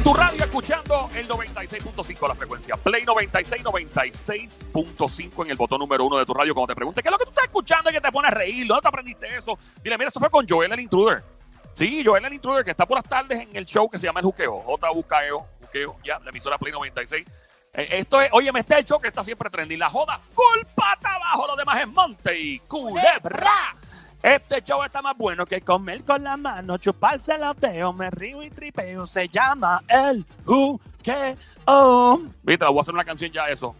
En tu radio escuchando el 96.5 la frecuencia. Play 96, 96.5 en el botón número uno de tu radio. Cuando te pregunte qué es lo que tú estás escuchando y que te pone a reír, ¿dónde te aprendiste eso? Dile, mira, eso fue con Joel el Intruder. Sí, Joel el Intruder, que está por las tardes en el show que se llama El Juqueo. J-U-K-E-O, Juqueo, ya, la emisora Play 96. Eh, esto es, oye, me está el show que está siempre trending. La joda full pata abajo, lo demás es monte y culebra. Este show está más bueno que comer con la mano, chuparse los dedos, me río y tripeo. Se llama el juqueo. Viste, voy a hacer una canción ya eso.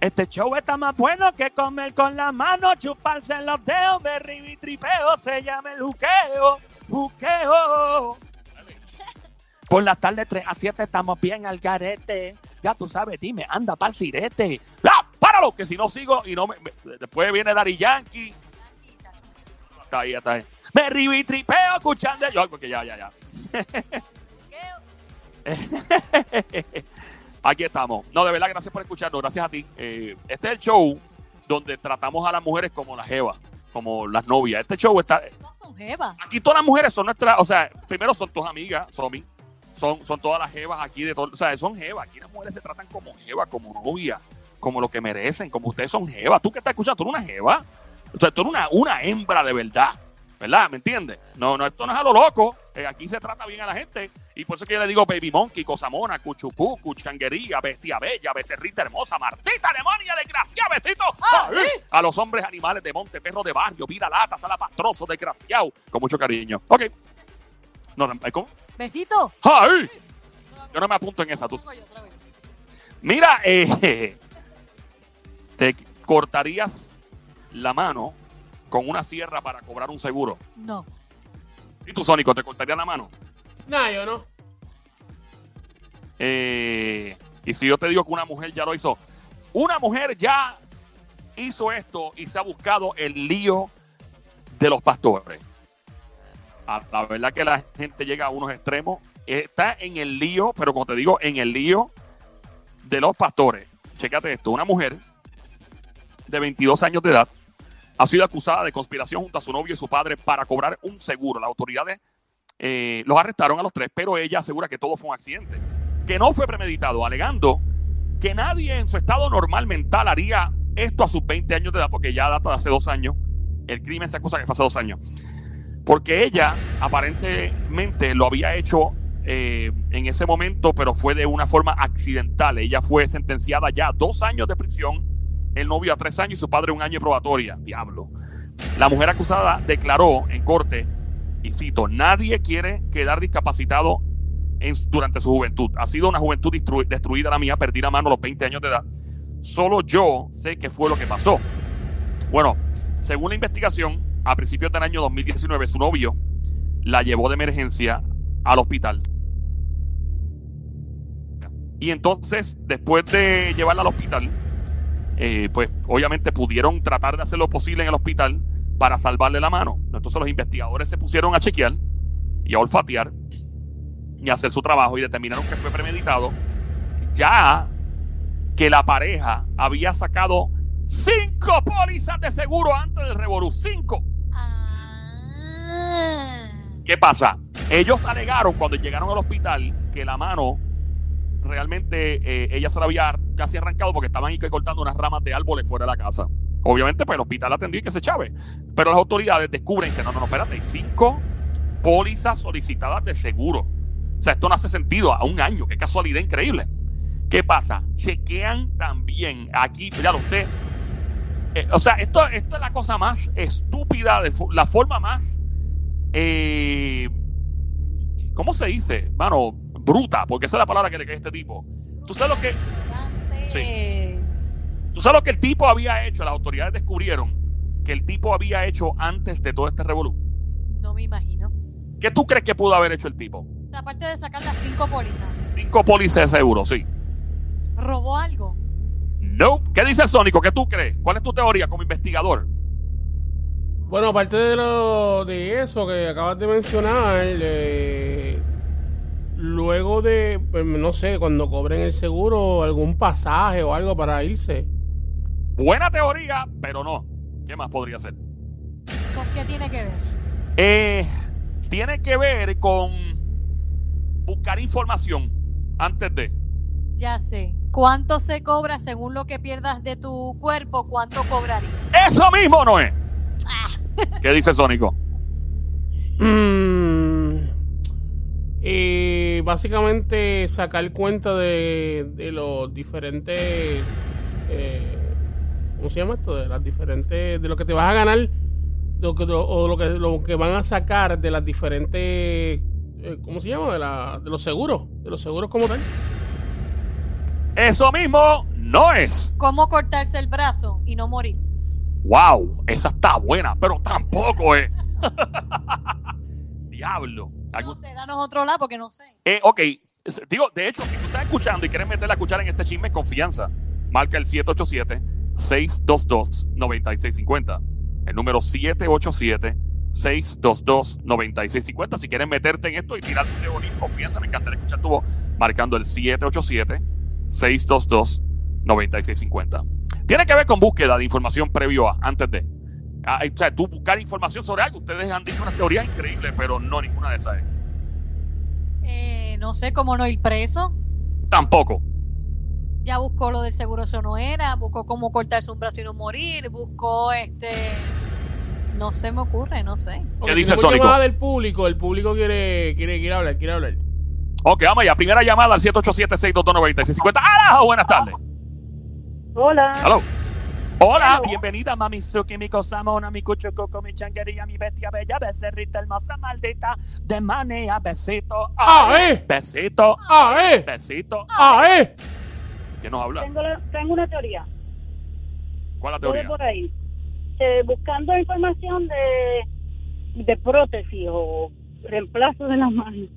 Este show está más bueno que comer con la mano, chuparse los dedos, me río y tripeo. Se llama el juqueo. Juqueo. Por las tardes 3 a 7 estamos bien al garete. Ya tú sabes, dime, anda pa'l sirete. ¡Ah! ¡Páralo! Que si no sigo y no me- después viene Dari Yankee. Ahí, está ahí. Me río y tripeo escuchando. Yo, porque ya, ya, ya. Aquí estamos. No, de verdad, gracias por escucharnos. Gracias a ti. Eh, este es el show donde tratamos a las mujeres como las jevas, como las novias. Este show está. Son jevas. Aquí todas las mujeres son nuestras. O sea, primero son tus amigas, Somi. Son, son todas las jevas aquí de todo. O sea, son jevas. Aquí las mujeres se tratan como jevas, como novia, como lo que merecen, como ustedes son jevas. Tú que estás escuchando, tú eres una jeva. O sea, tú eres una, una hembra de verdad. ¿Verdad? ¿Me entiendes? No, no, esto no es a lo loco. Eh, aquí se trata bien a la gente. Y por eso que yo le digo Baby Monkey, Cosamona, Cuchupú, Cuchanguería, Bestia Bella, Becerrita Hermosa, Martita, Demonia, Desgraciada, Besito. Ay, A los hombres animales de monte, perro de barrio, vida lata, sala pastroso, desgraciado. Con mucho cariño. Ok. No, ¿cómo? Besito. ¡Ay! Yo no me apunto en esa. Tú. Mira, eh, te cortarías la mano con una sierra para cobrar un seguro. No. ¿Y tú, Sónico, te cortarías la mano? Nah, yo no. Eh, y si yo te digo que una mujer ya lo hizo, una mujer ya hizo esto y se ha buscado el lío de los pastores. A la verdad que la gente llega a unos extremos, está en el lío, pero como te digo, en el lío de los pastores. Chécate esto, una mujer de 22 años de edad ha sido acusada de conspiración junto a su novio y su padre para cobrar un seguro. Las autoridades eh, los arrestaron a los tres, pero ella asegura que todo fue un accidente, que no fue premeditado, alegando que nadie en su estado normal mental haría esto a sus 20 años de edad, porque ya data de hace dos años. El crimen se acusa que fue hace dos años. Porque ella aparentemente lo había hecho eh, en ese momento, pero fue de una forma accidental. Ella fue sentenciada ya a dos años de prisión, el novio a tres años y su padre un año de probatoria. Diablo. La mujer acusada declaró en corte, y cito, nadie quiere quedar discapacitado en- durante su juventud. Ha sido una juventud destru- destruida la mía, perdí la mano a los 20 años de edad. Solo yo sé qué fue lo que pasó. Bueno, según la investigación, a principios del año 2019, su novio la llevó de emergencia al hospital. Y entonces, después de llevarla al hospital, eh, pues obviamente pudieron tratar de hacer lo posible en el hospital para salvarle la mano. Entonces los investigadores se pusieron a chequear y a olfatear y a hacer su trabajo y determinaron que fue premeditado. Ya que la pareja había sacado cinco pólizas de seguro antes del revolú. Cinco. Ah. ¿Qué pasa? Ellos alegaron cuando llegaron al hospital que la mano realmente eh, ella se la había casi arrancado porque estaban ahí cortando unas ramas de árboles fuera de la casa. Obviamente, pues el hospital atendió y que se chave. Pero las autoridades descubren y dicen, no, no, no, espérate, cinco pólizas solicitadas de seguro. O sea, esto no hace sentido a un año, qué casualidad increíble. ¿Qué pasa? Chequean también aquí, míralo usted. eh, o sea, esto, esto es la cosa más estúpida, de la forma más eh, ¿cómo se dice? Mano, bruta, porque esa es la palabra que le cae a este tipo. ¿Tú sabes lo que. Sí. tú sabes lo que el tipo había hecho? Las autoridades descubrieron que el tipo había hecho antes de todo este revolú. No me imagino. ¿Qué tú crees que pudo haber hecho el tipo? O sea, aparte de sacar las cinco pólizas, Cinco pólizas de seguro, sí. robó algo. No. ¿Qué dice el Sónico? ¿Qué tú crees? ¿Cuál es tu teoría como investigador? Bueno, aparte de lo de eso que acabas de mencionar, eh, luego de, pues, no sé, cuando cobren el seguro, algún pasaje o algo para irse. Buena teoría, pero no. ¿Qué más podría ser? ¿Con qué tiene que ver? Eh, tiene que ver con buscar información. antes de. Ya sé. ¿Cuánto se cobra según lo que pierdas de tu cuerpo? ¿Cuánto cobrarías? Eso mismo, Noé. ¿Qué dice Sónico? Mm, eh, básicamente sacar cuenta de, de los diferentes. eh, ¿Cómo se llama esto? De las diferentes. De lo que te vas a ganar. de Lo que, o lo que, lo que van a sacar de las diferentes. eh, ¿Cómo se llama? De, la, de los seguros. De los seguros como tal. Eso mismo no es. ¿Cómo cortarse el brazo y no morir? Wow, esa está buena, pero tampoco es. Diablo. No sé, danos otro lado porque no sé. Eh, ok, digo, de hecho, si tú estás escuchando y quieres meter la cuchara en este chisme, confianza. Marca el 787-622-9650. El número 787-622-9650. Si quieres meterte en esto y tirarte un leonín, confianza, me encantaría escuchar tu voz marcando el 787-622-9650. Tiene que ver con búsqueda de información previo a, antes de. Ah, o sea, tú buscar información sobre algo. Ustedes han dicho unas teorías increíbles, pero no ninguna de esas es. Eh, no sé cómo no ir preso. Tampoco. Ya buscó lo del seguro, eso no era. Buscó cómo cortarse un brazo y no morir. Buscó este. No se me ocurre, no sé. ¿Qué dice Sónico? del público. El público quiere, quiere, quiere hablar, quiere hablar. Ok, vamos allá. Primera llamada al 787-622-9650. ¡Hola! Buenas tardes. Hola. Hello. Hola, Hello. bienvenida, mami Suki, mi cosa mona, mi cucho coco, mi changuería, mi bestia bella, becerrita hermosa, maldita, de manea, besito, ¡Ah, eh! besito, ¡Ah, eh! besito. ¡Ah, eh! ¿Qué nos habla? Tengo, la- tengo una teoría. ¿Cuál es la teoría? por ahí. Eh, buscando información de, de prótesis o reemplazo de las manos.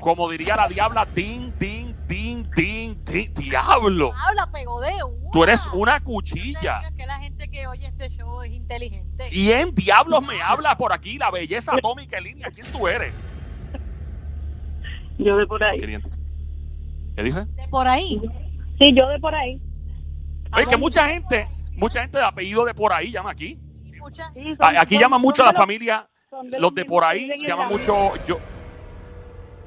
Como diría la diabla, ding, ding, ding, ding, ding, diablo. Habla, pegó de una. Tú eres una cuchilla. que la gente que oye este show es inteligente. ¿Quién diablos me habla por aquí? La belleza atómica en línea. ¿Quién tú eres? Yo de por ahí. ¿Qué dice? De por ahí. Sí, yo de por ahí. Oye, que mucha gente, mucha gente de apellido de por ahí llama aquí. Sí, mucha- Sí, son- A- Aquí son- llaman mucho a la los- familia, los de por ahí la- mucho, yo,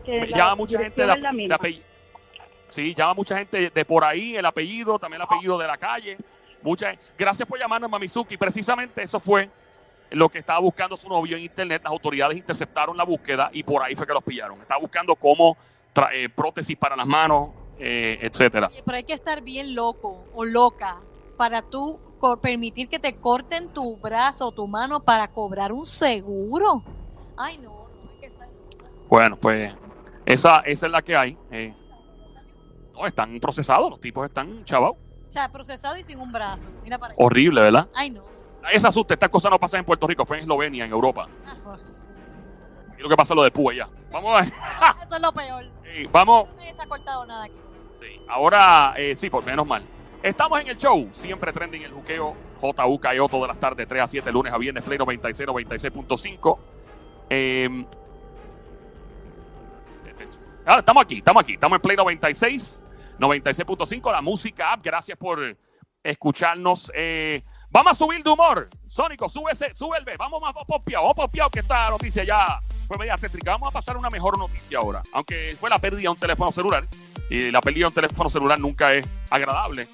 que la llama mucha gente la apellido. Sí, llama mucha gente de por ahí, el apellido, también el apellido de la calle. Mucha, gracias por llamarnos, Mamizuki. Precisamente eso fue lo que estaba buscando su novio en internet. Las autoridades interceptaron la búsqueda y por ahí fue que los pillaron. Estaba buscando cómo tra- eh, prótesis para las manos, eh, etcétera. Oye, pero hay que estar bien loco o loca para tú permitir que te corten tu brazo o tu mano para cobrar un seguro. Ay, no, no hay que estar. Bueno, pues esa, esa es la que hay. eh. no, están procesados, los tipos están chavados. O sea, procesado y sin un brazo. Mira para allá. Horrible, ¿verdad? Ay, no. Esa asusta, estas cosas no pasan en Puerto Rico, fue en Eslovenia, en Europa. Ah, pues, Y lo que pasa lo de Púa ya. Vamos a ver. Eso es lo peor. Vamos. Nadie se ha cortado nada aquí. Sí, ahora eh, sí, por menos mal. Estamos en el show, siempre trending el juqueo. JUKEO todas las tardes, 3 a 7, lunes a viernes, Play 96, 96.5. Eh, ah, estamos aquí, estamos aquí, estamos en Play 96, 96.5, la música app. Gracias por escucharnos. Eh, vamos a subir de humor. Sónico, sube, ese, sube el B. Vamos más popiado, vamos popiado que esta noticia ya fue media tétrica. Vamos a pasar una mejor noticia ahora. Aunque fue la pérdida de un teléfono celular. Y la pérdida de un teléfono celular nunca es agradable.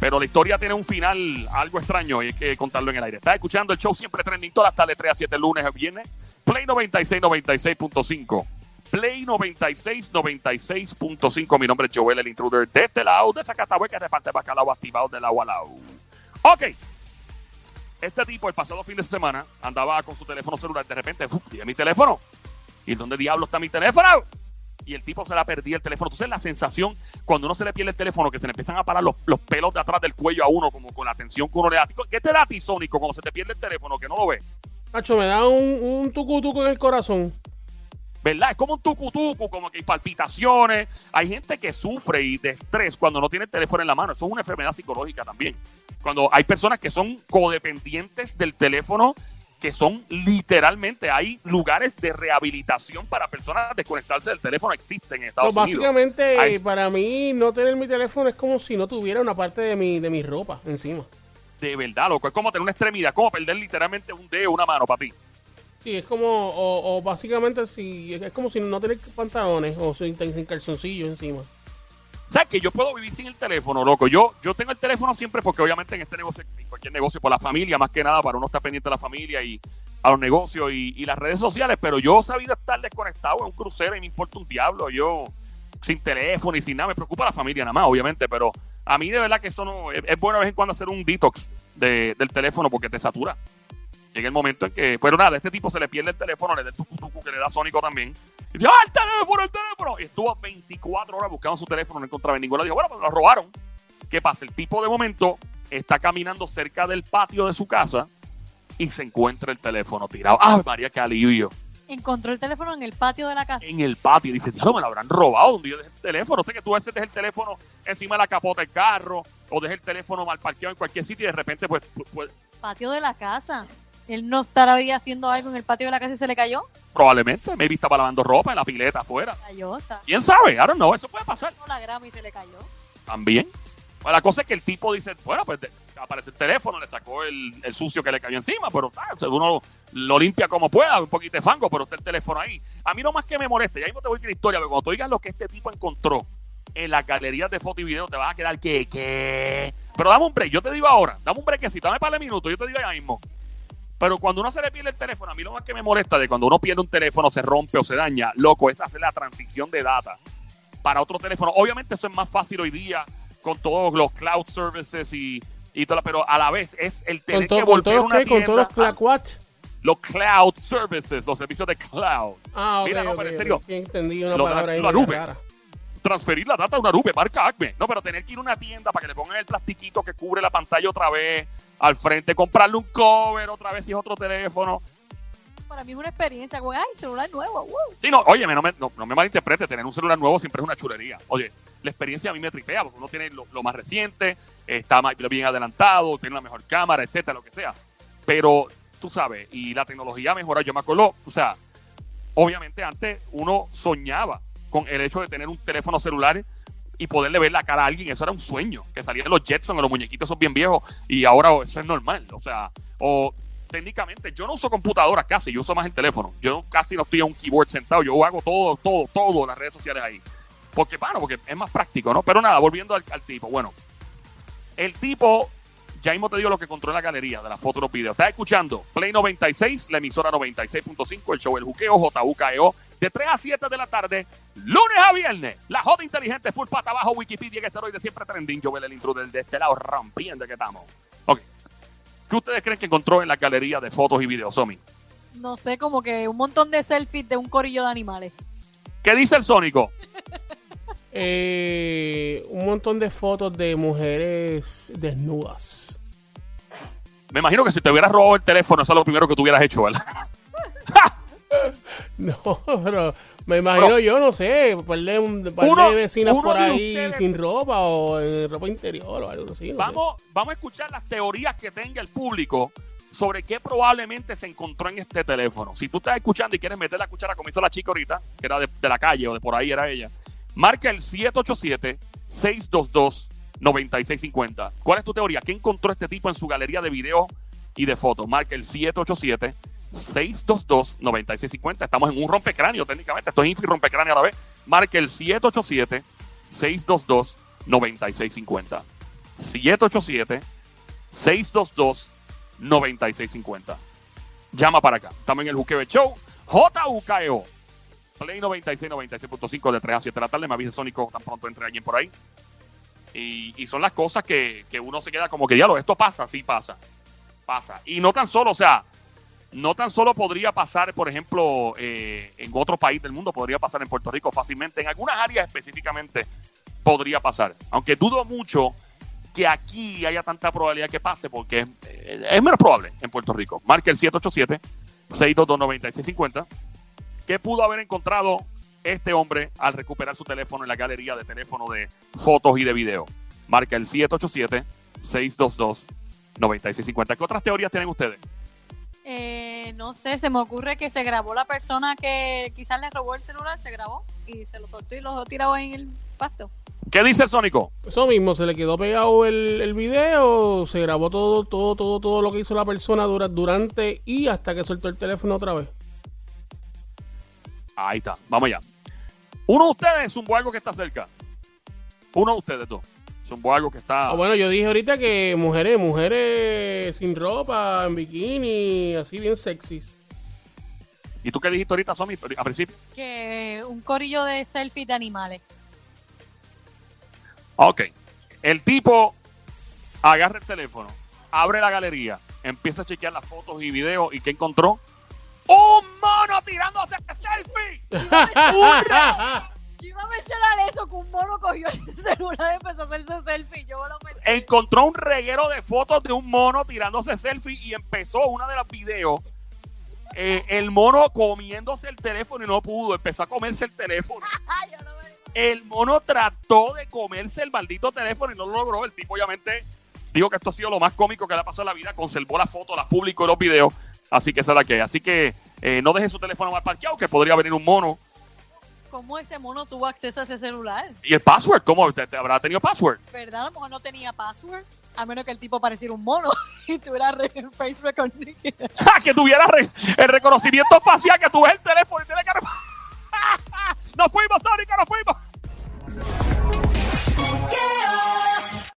Pero la historia tiene un final algo extraño y hay que contarlo en el aire. Estás escuchando el show siempre trending todas las tardes, 3 a 7 lunes a viernes. Play 96, 96.5. Play 96, 96.5. Mi nombre es Joel, el intruder de este lado, de Zacatahue, que reparte bacalao activado del agua al lado. Ok. Este tipo, el pasado fin de semana, andaba con su teléfono celular. De repente, ¡fu! dije mi teléfono. ¿Y dónde diablo está mi teléfono? Y el tipo se la perdía el teléfono. Entonces, la sensación, cuando uno se le pierde el teléfono, que se le empiezan a parar los, los pelos de atrás del cuello a uno, como con la atención que uno le. ¿Qué te da a ti, Sónico, cuando se te pierde el teléfono, que no lo ves? Nacho, me da un, un tucu tucu en el corazón. ¿Verdad? Es como un tucutucu, como que hay palpitaciones. Hay gente que sufre y de estrés cuando no tiene el teléfono en la mano. Eso es una enfermedad psicológica también. Cuando hay personas que son codependientes del teléfono, que son literalmente, hay lugares de rehabilitación para personas desconectarse del teléfono, existen en Estados Pues Unidos. básicamente, para mí, no tener mi teléfono es como si no tuviera una parte de mi, de mi ropa encima. De verdad, loco. Es como tener una extremidad, como perder literalmente un dedo, una mano para ti. Sí, es como, o, o básicamente, si, es como si no tener pantalones o sin, sin calzoncillos encima. ¿Sabes que yo puedo vivir sin el teléfono, loco? Yo, yo tengo el teléfono siempre porque obviamente en este negocio, en cualquier negocio, por la familia, más que nada, para uno estar pendiente de la familia y a los negocios y, las redes sociales, pero yo he sabido estar desconectado en un crucero y me importa un diablo. Yo sin teléfono y sin nada, me preocupa la familia nada más, obviamente, pero a mí de verdad que eso no, es, bueno de vez en cuando hacer un detox de- del teléfono porque te satura. Llega el momento en que, pero nada, este tipo se le pierde el teléfono, le da el tucu tucu que le da Sónico también. Y dice, ¡ah, el teléfono, el teléfono! Y estuvo 24 horas buscando su teléfono, no encontraba ninguno. Dijo, bueno, pues lo robaron. ¿Qué pasa? El tipo de momento está caminando cerca del patio de su casa y se encuentra el teléfono tirado. ¡Ay, María, qué alivio! Encontró el teléfono en el patio de la casa. En el patio. Dice, diablo, me lo habrán robado donde yo dejé el teléfono. O sea que tú a veces dejas el teléfono encima de la capota del carro o dejas el teléfono mal parqueado en cualquier sitio y de repente, pues, Patio de la casa. Él no estará ahí haciendo algo en el patio de la casa y se le cayó. probablemente me estaba lavando ropa en la pileta afuera. Callosa. ¿Quién sabe? I don't know. Eso puede pasar. la grama y se le cayó. También. Pues la cosa es que el tipo dice, bueno, pues aparece el teléfono, le sacó el, el sucio que le cayó encima, pero ah, uno lo limpia como pueda, un poquito de fango, pero está el teléfono ahí. A mí no más que me moleste, ya mismo te voy a ir la historia, pero cuando tú digas lo que este tipo encontró en las galerías de foto y video, te vas a quedar que, que... Pero dame un break, yo te digo ahora, dame un breakcito, dame para de minutos, yo te digo ya mismo. Pero cuando uno se le pierde el teléfono, a mí lo más que me molesta de cuando uno pierde un teléfono, se rompe o se daña, loco, es hacer la transición de data para otro teléfono. Obviamente eso es más fácil hoy día con todos los cloud services y, y todo, pero a la vez es el tener to- que con volver todos a los una que, con todos los tienda, what? los cloud services, los servicios de cloud. Ah, ok, Mira, no, pero en serio, Sí, entendí una lo la- palabra ahí la media nube. rara. Transferir la data a una nube, marca Acme. No, pero tener que ir a una tienda para que le pongan el plastiquito que cubre la pantalla otra vez al frente, comprarle un cover otra vez si es otro teléfono. Para mí es una experiencia. Como, ay, celular nuevo. wow. Sí, no, oye, no me, no, no me malinterprete, tener un celular nuevo siempre es una chulería. Oye, la experiencia a mí me tripea porque uno tiene lo, lo más reciente, está más, bien adelantado, tiene una mejor cámara, etcétera, lo que sea. Pero tú sabes, y la tecnología ha mejorado. Yo me acuerdo, o sea, obviamente antes uno soñaba con el hecho de tener un teléfono celular y poderle ver la cara a alguien, eso era un sueño, que salían los Jetson o los muñequitos esos bien viejos y ahora eso es normal, o sea, o técnicamente yo no uso computadoras casi, yo uso más el teléfono, yo casi no estoy a un keyboard sentado, yo hago todo, todo, todo las redes sociales ahí, porque bueno, porque es más práctico, ¿no? Pero nada, volviendo al, tipo, bueno, el tipo, ya mismo te digo lo que controla la galería de las fotos los videos. Estás escuchando Play 96, la emisora 96.5, el show El Juqueo, JUKEO, de 3 a 7 de la tarde, lunes a viernes. La joda inteligente, full pata abajo, Wikipedia, que esteroide siempre trending. Yo el intruder de este lado, rompiendo que estamos. Ok. ¿Qué ustedes creen que encontró en la galería de fotos y videos, Somi? No sé, como que un montón de selfies de un corillo de animales. ¿Qué dice el Sónico? Eh, un montón de fotos de mujeres desnudas. Me imagino que si te hubieras robado el teléfono, eso es lo primero que tú hubieras hecho, ¿verdad? No, pero me imagino Pero- yo, no sé, un par de, un par de vecinas por ahí ustedes- sin ropa o en ropa interior o algo así. no sé. Vamos, vamos a escuchar las teorías que tenga el público sobre qué probablemente se encontró en este teléfono. Si tú estás escuchando y quieres meter la cuchara como hizo la chica ahorita, que era de, de la calle o de por ahí era ella, marca el 787-622-9650. ¿Cuál es tu teoría? ¿Qué encontró este tipo en su galería de videos y de fotos? Marca el 787-622-9650. Estamos en un rompecráneo técnicamente. Esto es info y rompecráneo a la vez. Marca el 787-622-9650. 787-622-9650. Llama para acá. Estamos en el Juqueo Show. JUKEO. Play 96, 96.5 de 3 a 7 de la tarde. Me avisa Sónico tan pronto entre alguien por ahí. Y, y son las cosas que, que uno se queda como que, diablo, esto pasa, sí pasa. Pasa. Y no tan solo, o sea, no tan solo podría pasar, por ejemplo, eh, en otro país del mundo, podría pasar en Puerto Rico fácilmente. En algunas áreas específicamente podría pasar. Aunque dudo mucho que aquí haya tanta probabilidad que pase, porque es, menos probable en Puerto Rico. Marque el 787-622-9650. ¿Qué pudo haber encontrado este hombre al recuperar su teléfono en la galería de teléfono de fotos y de video? Marca el 787-622-9650. ¿Qué otras teorías tienen ustedes? Eh, no sé, se me ocurre que se grabó la persona que quizás le robó el celular, se grabó y se lo soltó y lo dejó tirado en el pasto. ¿Qué dice el Sónico? Eso mismo, se le quedó pegado el, el video, se grabó todo, todo, todo, todo lo que hizo la persona dura- durante y hasta que soltó el teléfono otra vez. Ahí está, vamos allá. Uno de ustedes zumbó algo que está cerca. Uno de ustedes dos. Zumbó algo que está. Ah, bueno, yo dije ahorita que mujeres, mujeres sin ropa, en bikini, así bien sexys. ¿Y tú qué dijiste ahorita, Somi, a principio? Que un corillo de selfies de animales. Ok. El tipo agarra el teléfono, abre la galería, empieza a chequear las fotos y videos y ¿qué encontró? ¡Un mono tirándose selfie! Yo iba a mencionar eso, que un mono cogió el celular y empezó a hacerse selfie. Yo me lo metí. Encontró un reguero de fotos de un mono tirándose selfie y empezó una de las videos. eh, el mono comiéndose el teléfono y no pudo, empezó a comerse el teléfono. Ay, yo no me- El mono trató de comerse el maldito teléfono y no lo logró. El tipo obviamente dijo que esto ha sido lo más cómico que le ha pasado en la vida. Conservó las fotos, las publicó y los videos. Así que esa es la que hay. Así que eh, no deje su teléfono mal parqueado, que podría venir un mono cómo ese mono tuvo acceso a ese celular. ¿Y el password? ¿Cómo? ¿Te, habrá tenido password? ¿Verdad? A lo no tenía password. A menos que el tipo pareciera un mono y tuviera en Facebook con ¡Ja! Que tuviera el reconocimiento facial que tuve el teléfono y tiene que. ¡Nos fuimos, Sónica! ¡Nos fuimos!